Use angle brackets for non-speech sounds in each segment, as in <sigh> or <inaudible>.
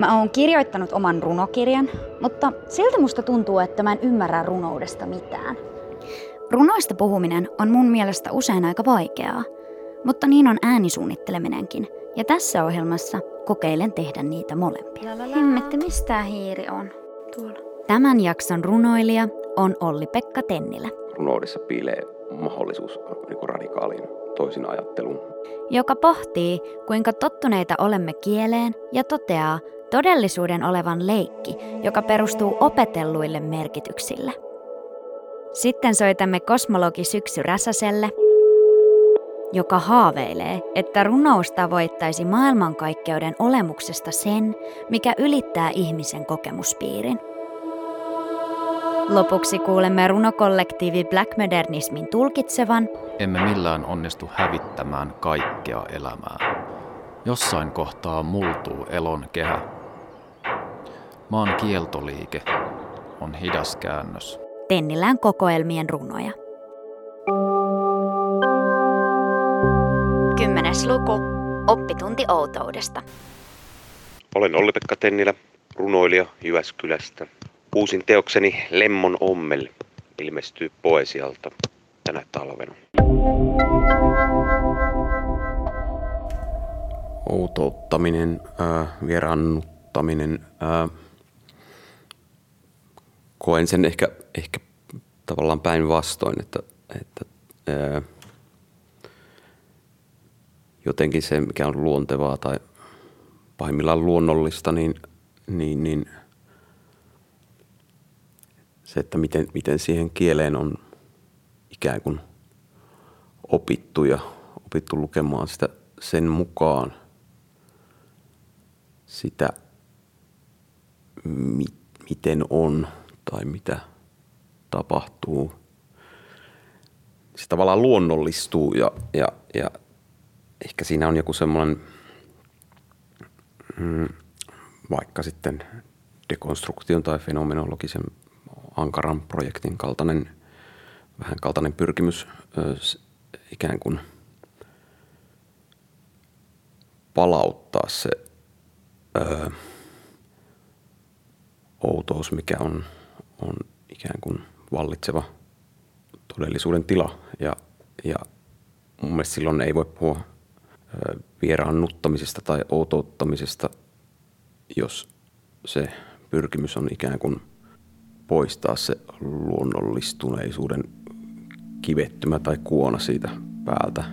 Mä oon kirjoittanut oman runokirjan, mutta siltä musta tuntuu, että mä en ymmärrä runoudesta mitään. Runoista puhuminen on mun mielestä usein aika vaikeaa, mutta niin on äänisuunnitteleminenkin. Ja tässä ohjelmassa kokeilen tehdä niitä molempia. Hemmetti, mistä hiiri on? Tuolla. Tämän jakson runoilija on Olli-Pekka Tennilä, runoudessa piilee mahdollisuus niin radikaaliin toisin ajatteluun. joka pohtii, kuinka tottuneita olemme kieleen ja toteaa todellisuuden olevan leikki, joka perustuu opetelluille merkityksille. Sitten soitamme kosmologi Syksy Räsäselle, joka haaveilee, että runous tavoittaisi maailmankaikkeuden olemuksesta sen, mikä ylittää ihmisen kokemuspiirin. Lopuksi kuulemme runokollektiivi Black Modernismin tulkitsevan Emme millään onnistu hävittämään kaikkea elämää. Jossain kohtaa multuu elon kehä. Maan kieltoliike on hidas käännös. Tennilän kokoelmien runoja. Kymmenes luku. Oppitunti outoudesta. Olen Olli-Pekka Tennilä, runoilija Jyväskylästä. Uusin teokseni Lemmon Ommel ilmestyy poesialta tänä talvena. Outouttaminen, ää, vieraannuttaminen. Ää, koen sen ehkä, ehkä tavallaan päinvastoin, että, että ää, jotenkin se, mikä on luontevaa tai pahimmillaan luonnollista, niin, niin, niin se, että miten, miten siihen kieleen on ikään kuin opittu ja opittu lukemaan sitä sen mukaan sitä, mi, miten on tai mitä tapahtuu. Se tavallaan luonnollistuu ja, ja, ja ehkä siinä on joku semmoinen mm, vaikka sitten dekonstruktion tai fenomenologisen ankaran projektin kaltainen, vähän kaltainen pyrkimys ikään kuin palauttaa se ö, outous, mikä on, on ikään kuin vallitseva todellisuuden tila. Ja, ja mun mielestä silloin ei voi puhua vieraannuttamisesta tai outouttamisesta, jos se pyrkimys on ikään kuin poistaa se luonnollistuneisuuden kivettymä tai kuona siitä päältä.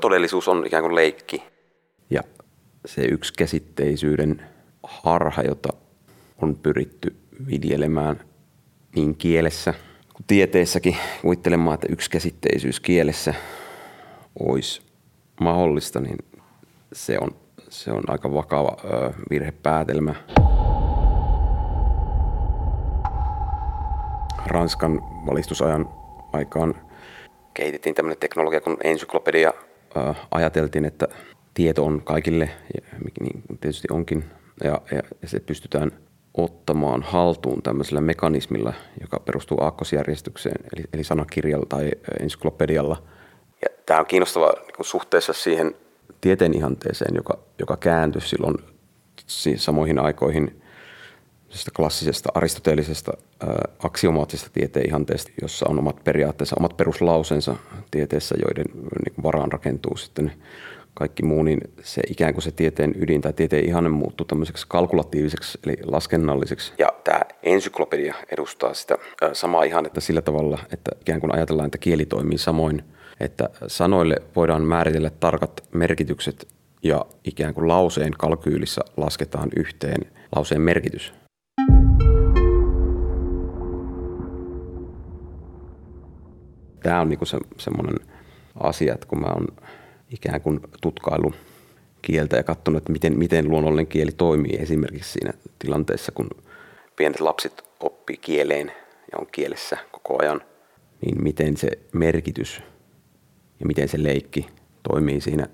Todellisuus on ikään kuin leikki. Ja se yksi käsitteisyyden harha, jota on pyritty viljelemään niin kielessä kuin tieteessäkin, kuvittelemaan, että yksi käsitteisyys kielessä olisi mahdollista, niin se on, se on aika vakava ö, virhepäätelmä. Ranskan valistusajan aikaan kehitettiin tämmöinen teknologia kuin ensyklopedia. Ö, ajateltiin, että tieto on kaikille, ja niin tietysti onkin, ja, ja se pystytään ottamaan haltuun tämmöisellä mekanismilla, joka perustuu aakkosjärjestykseen, eli, eli sanakirjalla tai ensyklopedialla. Ja tämä on kiinnostavaa niin suhteessa siihen tieteen ihanteeseen, joka, joka kääntyi silloin si- samoihin aikoihin klassisesta aristoteellisesta ää, aksiomaattisesta tieteen ihanteesta, jossa on omat periaatteensa, omat peruslausensa tieteessä, joiden niin varaan rakentuu sitten kaikki muu, niin se ikään kuin se tieteen ydin tai tieteen ihanne muuttuu tämmöiseksi kalkulatiiviseksi eli laskennalliseksi. Ja tämä ensyklopedia edustaa sitä ää, samaa ihannetta sillä tavalla, että ikään kuin ajatellaan, että kieli toimii samoin, että sanoille voidaan määritellä tarkat merkitykset ja ikään kuin lauseen kalkyylissa lasketaan yhteen lauseen merkitys. Tämä on niinku se, semmoinen asiat, kun mä oon ikään kuin tutkailu kieltä ja katsonut, että miten, miten luonnollinen kieli toimii esimerkiksi siinä tilanteessa, kun pienet lapset oppii kieleen ja on kielessä koko ajan, niin miten se merkitys ja miten se leikki toimii siinä,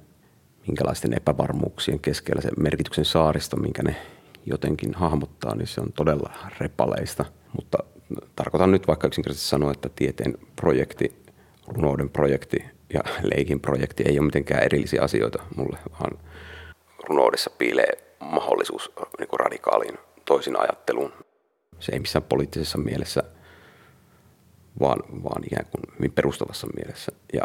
minkälaisten epävarmuuksien keskellä se merkityksen saaristo, minkä ne jotenkin hahmottaa, niin se on todella repaleista. Mutta tarkoitan nyt vaikka yksinkertaisesti sanoa, että tieteen projekti, runouden projekti ja leikin projekti ei ole mitenkään erillisiä asioita mulle, vaan runoudessa piilee mahdollisuus niin kuin radikaaliin toisin ajatteluun. Se ei missään poliittisessa mielessä, vaan, vaan ikään kuin hyvin perustavassa mielessä. Ja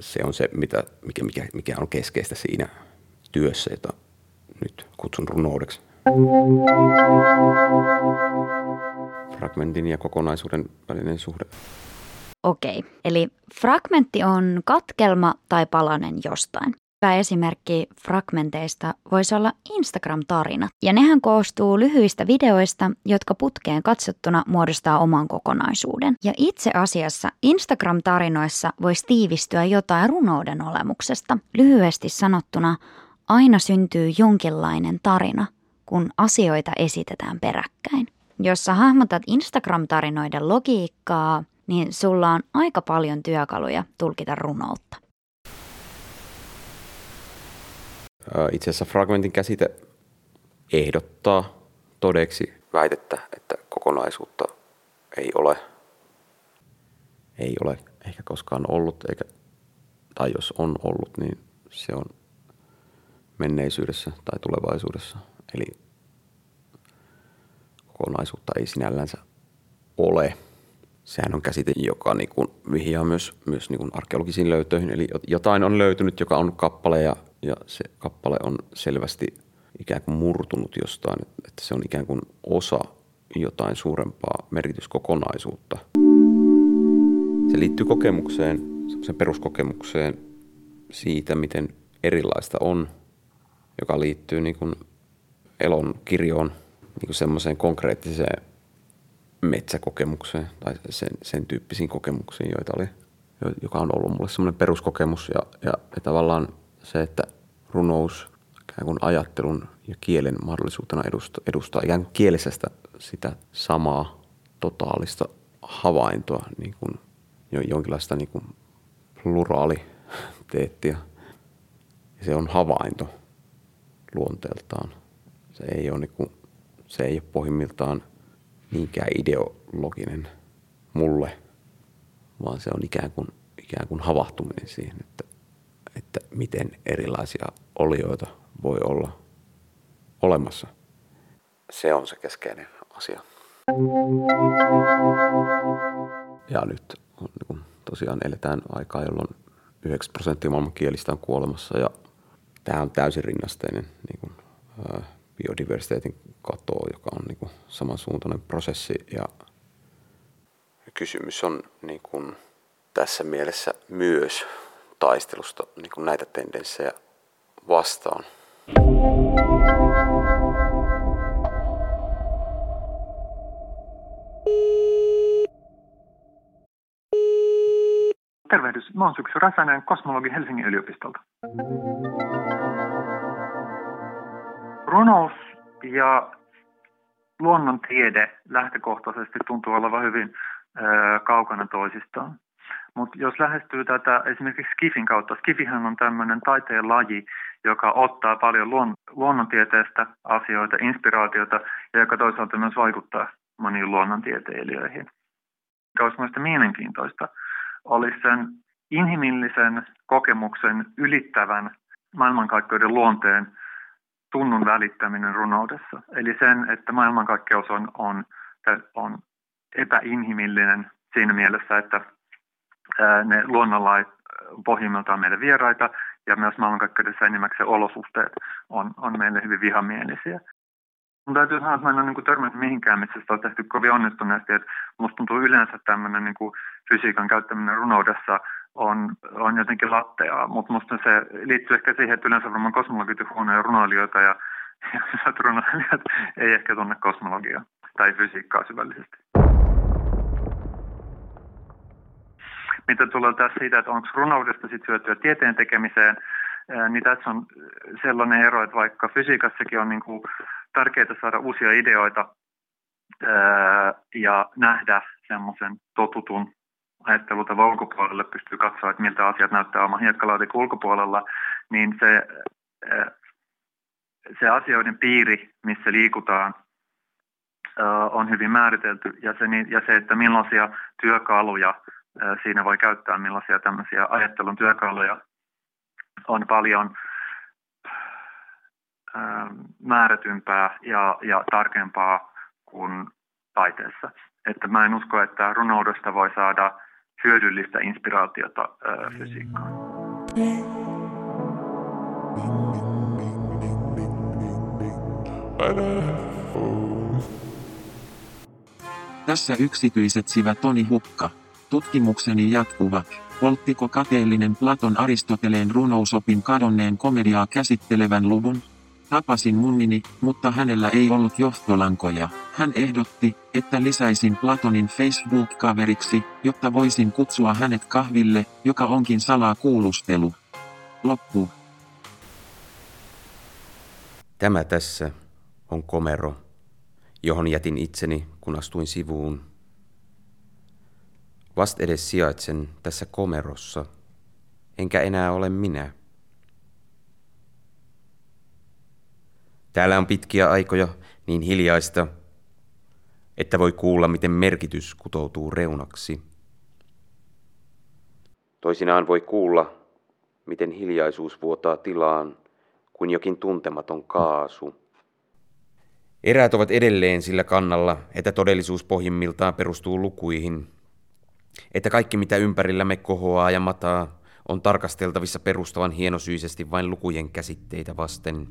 se on se, mitä, mikä, mikä, mikä on keskeistä siinä työssä, jota nyt kutsun runoudeksi. Fragmentin ja kokonaisuuden välinen suhde. Okei, eli fragmentti on katkelma tai palanen jostain. Hyvä esimerkki fragmenteista voisi olla Instagram-tarinat. Ja nehän koostuu lyhyistä videoista, jotka putkeen katsottuna muodostaa oman kokonaisuuden. Ja itse asiassa Instagram-tarinoissa voisi tiivistyä jotain runouden olemuksesta. Lyhyesti sanottuna, aina syntyy jonkinlainen tarina, kun asioita esitetään peräkkäin. Jos sä hahmotat Instagram-tarinoiden logiikkaa, niin sulla on aika paljon työkaluja tulkita runoutta. Itse asiassa fragmentin käsite ehdottaa todeksi väitettä, että kokonaisuutta ei ole, ei ole ehkä koskaan ollut, eikä, tai jos on ollut, niin se on menneisyydessä tai tulevaisuudessa. Eli kokonaisuutta ei sinällänsä ole. Sehän on käsite, joka niin kuin vihjaa myös, myös niin kuin arkeologisiin löytöihin. Eli jotain on löytynyt, joka on kappale ja ja se kappale on selvästi ikään kuin murtunut jostain, että se on ikään kuin osa jotain suurempaa merkityskokonaisuutta. Se liittyy kokemukseen, sen peruskokemukseen siitä, miten erilaista on, joka liittyy niin kuin elon kirjoon, niin kuin semmoiseen konkreettiseen metsäkokemukseen tai sen, sen tyyppisiin kokemuksiin, joita oli, joka on ollut mulle semmoinen peruskokemus ja, ja, ja tavallaan se, että runous kuin ajattelun ja kielen mahdollisuutena edustaa, edustaa ikään kuin kielisestä sitä samaa totaalista havaintoa, niin kuin jonkinlaista niin kuin pluraaliteettia. Ja se on havainto luonteeltaan. Se ei ole, niin kuin, se ei ole pohjimmiltaan niinkään ideologinen mulle, vaan se on ikään kuin, ikään kuin havahtuminen siihen, että että miten erilaisia olioita voi olla olemassa. Se on se keskeinen asia. Ja nyt niin kun tosiaan eletään aikaa, jolloin 9 prosenttia maailman kielistä on kuolemassa ja tämä on täysin rinnasteinen niin kuin, biodiversiteetin katoa, joka on niin kuin, samansuuntainen prosessi ja kysymys on niin kuin, tässä mielessä myös taistelusta niin kuin näitä tendenssejä vastaan. Tervehdys, mä oon Syksy Räsänen, kosmologi Helsingin yliopistolta. Runous ja luonnontiede lähtökohtaisesti tuntuu olevan hyvin ö, kaukana toisistaan. Mutta jos lähestyy tätä esimerkiksi Skifin kautta, Skifihän on tämmöinen taiteen laji, joka ottaa paljon luon, luonnontieteestä asioita, inspiraatiota ja joka toisaalta myös vaikuttaa moniin luonnontieteilijöihin. Mikä olisi mielestäni mielenkiintoista, olisi sen inhimillisen kokemuksen ylittävän maailmankaikkeuden luonteen tunnun välittäminen runoudessa. Eli sen, että maailmankaikkeus on, on, on epäinhimillinen siinä mielessä, että ne luonnonlait pohjimmiltaan meille vieraita ja myös maailmankaikkeudessa enimmäkseen olosuhteet on, on meille hyvin vihamielisiä. Mun täytyy sanoa, että mä en ole niin törmännyt mihinkään, missä sitä on tehty kovin onnistuneesti. Että musta tuntuu yleensä tämmöinen niin fysiikan käyttäminen runoudessa on, on jotenkin latteaa, mutta musta se liittyy ehkä siihen, että yleensä varmaan kosmologit huonoja runoilijoita ja, ja <laughs> runoilijat ei ehkä tunne kosmologiaa tai fysiikkaa syvällisesti. mitä tulee tässä siitä, että onko runoudesta sit hyötyä tieteen tekemiseen, niin tässä on sellainen ero, että vaikka fysiikassakin on niin kuin tärkeää saada uusia ideoita ja nähdä semmoisen totutun ajattelutavan ulkopuolelle, pystyy katsoa, että miltä asiat näyttää oman hiekkalaatikon ulkopuolella, niin se, se asioiden piiri, missä liikutaan, on hyvin määritelty ja se, ja se, että millaisia työkaluja siinä voi käyttää, millaisia tämmöisiä ajattelun työkaluja on paljon määrätympää ja, ja tarkempaa kuin taiteessa. Että mä en usko, että runoudesta voi saada hyödyllistä inspiraatiota fysiikkaan. Tässä yksityiset sivä Toni Hukka. Tutkimukseni jatkuvat. Polttiko kateellinen Platon Aristoteleen runousopin kadonneen komediaa käsittelevän luvun? Tapasin mummini, mutta hänellä ei ollut johtolankoja. Hän ehdotti, että lisäisin Platonin Facebook-kaveriksi, jotta voisin kutsua hänet kahville, joka onkin salaa kuulustelu. Loppu. Tämä tässä on komero, johon jätin itseni, kun astuin sivuun. Vast edes sijaitsen tässä komerossa, enkä enää ole minä. Täällä on pitkiä aikoja niin hiljaista, että voi kuulla, miten merkitys kutoutuu reunaksi. Toisinaan voi kuulla, miten hiljaisuus vuotaa tilaan kuin jokin tuntematon kaasu. Eräät ovat edelleen sillä kannalla, että todellisuus pohjimmiltaan perustuu lukuihin, että kaikki mitä ympärillämme kohoaa ja mataa on tarkasteltavissa perustavan hienosyisesti vain lukujen käsitteitä vasten,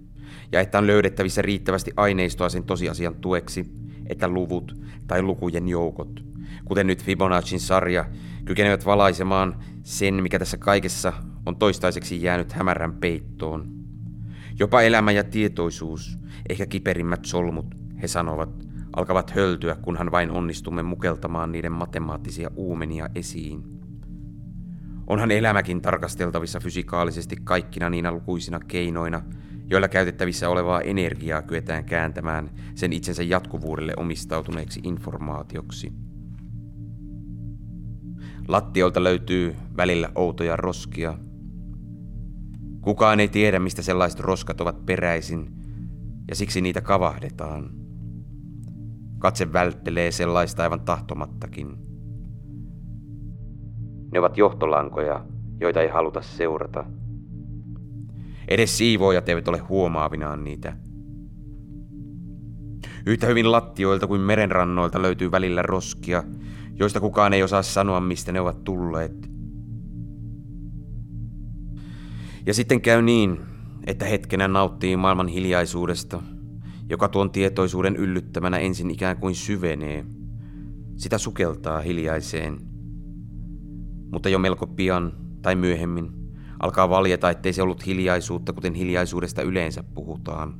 ja että on löydettävissä riittävästi aineistoa sen tosiasian tueksi, että luvut tai lukujen joukot, kuten nyt Fibonacin sarja, kykenevät valaisemaan sen, mikä tässä kaikessa on toistaiseksi jäänyt hämärän peittoon. Jopa elämä ja tietoisuus, ehkä kiperimmät solmut, he sanovat, alkavat höltyä, kunhan vain onnistumme mukeltamaan niiden matemaattisia uumenia esiin. Onhan elämäkin tarkasteltavissa fysikaalisesti kaikkina niinä lukuisina keinoina, joilla käytettävissä olevaa energiaa kyetään kääntämään sen itsensä jatkuvuudelle omistautuneeksi informaatioksi. Lattiolta löytyy välillä outoja roskia. Kukaan ei tiedä, mistä sellaiset roskat ovat peräisin, ja siksi niitä kavahdetaan. Katse välttelee sellaista aivan tahtomattakin. Ne ovat johtolankoja, joita ei haluta seurata. Edes siivoojat eivät ole huomaavinaan niitä. Yhtä hyvin lattioilta kuin merenrannoilta löytyy välillä roskia, joista kukaan ei osaa sanoa, mistä ne ovat tulleet. Ja sitten käy niin, että hetkenä nauttii maailman hiljaisuudesta, joka tuon tietoisuuden yllyttämänä ensin ikään kuin syvenee. Sitä sukeltaa hiljaiseen – mutta jo melko pian tai myöhemmin alkaa valjeta, ettei se ollut hiljaisuutta, kuten hiljaisuudesta yleensä puhutaan.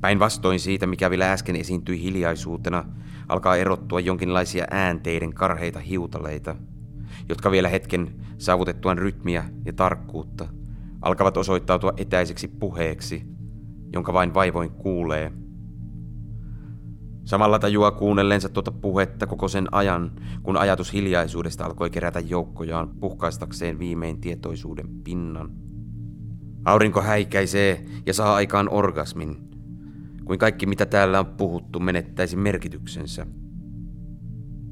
Päinvastoin siitä, mikä vielä äsken esiintyi hiljaisuutena, alkaa erottua jonkinlaisia äänteiden karheita hiutaleita, jotka vielä hetken saavutettuaan rytmiä ja tarkkuutta alkavat osoittautua etäiseksi puheeksi, jonka vain vaivoin kuulee – Samalla tajuaa kuunnellensa tuota puhetta koko sen ajan, kun ajatus hiljaisuudesta alkoi kerätä joukkojaan puhkaistakseen viimein tietoisuuden pinnan. Aurinko häikäisee ja saa aikaan orgasmin, kuin kaikki mitä täällä on puhuttu menettäisi merkityksensä.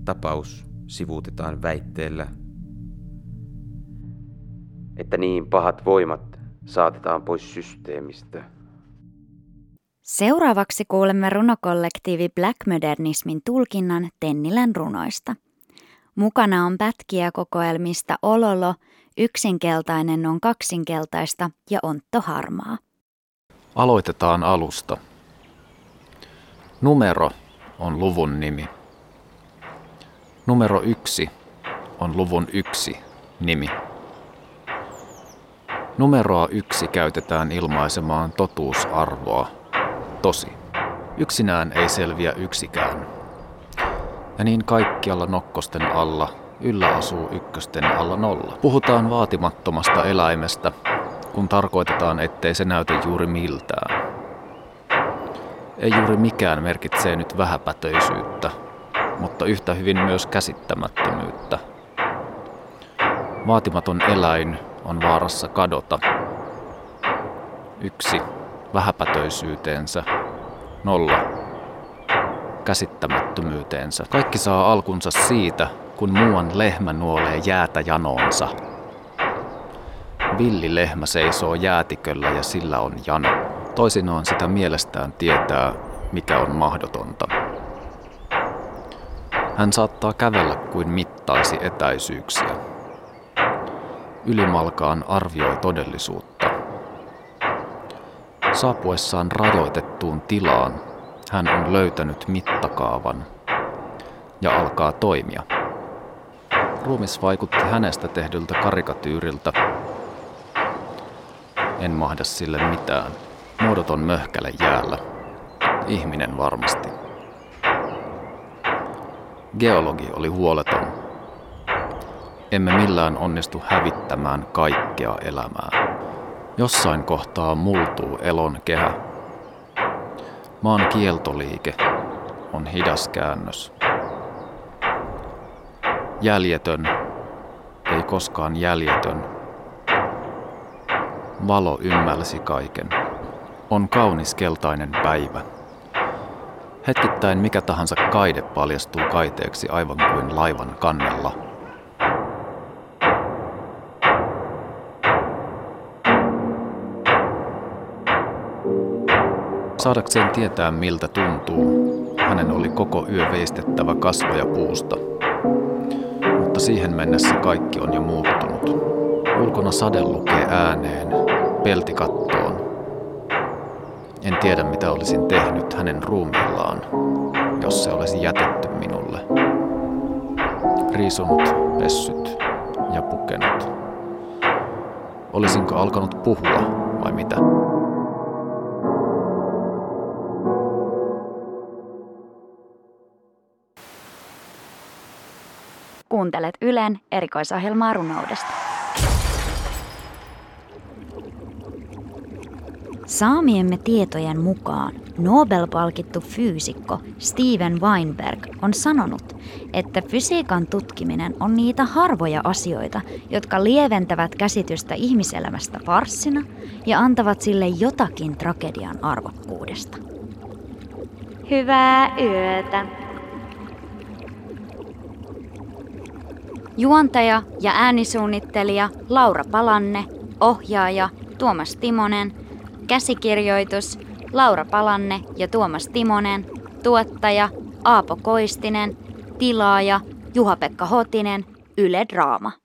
Tapaus sivuutetaan väitteellä, että niin pahat voimat saatetaan pois systeemistä. Seuraavaksi kuulemme runokollektiivi Black Modernismin tulkinnan Tennilän runoista. Mukana on pätkiä kokoelmista Ololo, Yksinkeltainen on kaksinkeltaista ja Ontto Harmaa. Aloitetaan alusta. Numero on luvun nimi. Numero yksi on luvun yksi nimi. Numeroa yksi käytetään ilmaisemaan totuusarvoa tosi. Yksinään ei selviä yksikään. Ja niin kaikkialla nokkosten alla yllä asuu ykkösten alla nolla. Puhutaan vaatimattomasta eläimestä, kun tarkoitetaan, ettei se näytä juuri miltään. Ei juuri mikään merkitsee nyt vähäpätöisyyttä, mutta yhtä hyvin myös käsittämättömyyttä. Vaatimaton eläin on vaarassa kadota. Yksi vähäpätöisyyteensä, nolla käsittämättömyyteensä. Kaikki saa alkunsa siitä, kun muuan lehmä nuolee jäätä janoonsa. Villi lehmä seisoo jäätiköllä ja sillä on jano. Toisinaan sitä mielestään tietää, mikä on mahdotonta. Hän saattaa kävellä kuin mittaisi etäisyyksiä. Ylimalkaan arvioi todellisuutta. Saapuessaan rajoitettuun tilaan hän on löytänyt mittakaavan ja alkaa toimia. Ruumis vaikutti hänestä tehdyltä karikatyyriltä. En mahda sille mitään. Muodoton möhkäle jäällä. Ihminen varmasti. Geologi oli huoleton. Emme millään onnistu hävittämään kaikkea elämää. Jossain kohtaa multuu elon kehä. Maan kieltoliike on hidas käännös. Jäljetön, ei koskaan jäljetön. Valo ymmälsi kaiken. On kaunis keltainen päivä. Hetkittäin mikä tahansa kaide paljastuu kaiteeksi aivan kuin laivan kannella. Saadakseen tietää miltä tuntuu, hänen oli koko yö veistettävä kasvoja puusta. Mutta siihen mennessä kaikki on jo muuttunut. Ulkona sade lukee ääneen, pelti kattoon. En tiedä mitä olisin tehnyt hänen ruumiillaan, jos se olisi jätetty minulle. Riisunut, pessyt ja pukenut. Olisinko alkanut puhua vai mitä? Kuuntelet Ylen erikoisohjelmaa runoudesta. Saamiemme tietojen mukaan Nobel-palkittu fyysikko Steven Weinberg on sanonut, että fysiikan tutkiminen on niitä harvoja asioita, jotka lieventävät käsitystä ihmiselämästä farssina ja antavat sille jotakin tragedian arvokkuudesta. Hyvää yötä! Juontaja ja äänisuunnittelija Laura Palanne, ohjaaja Tuomas Timonen, käsikirjoitus Laura Palanne ja Tuomas Timonen, tuottaja Aapo Koistinen, tilaaja Juha-Pekka Hotinen, Yle Draama.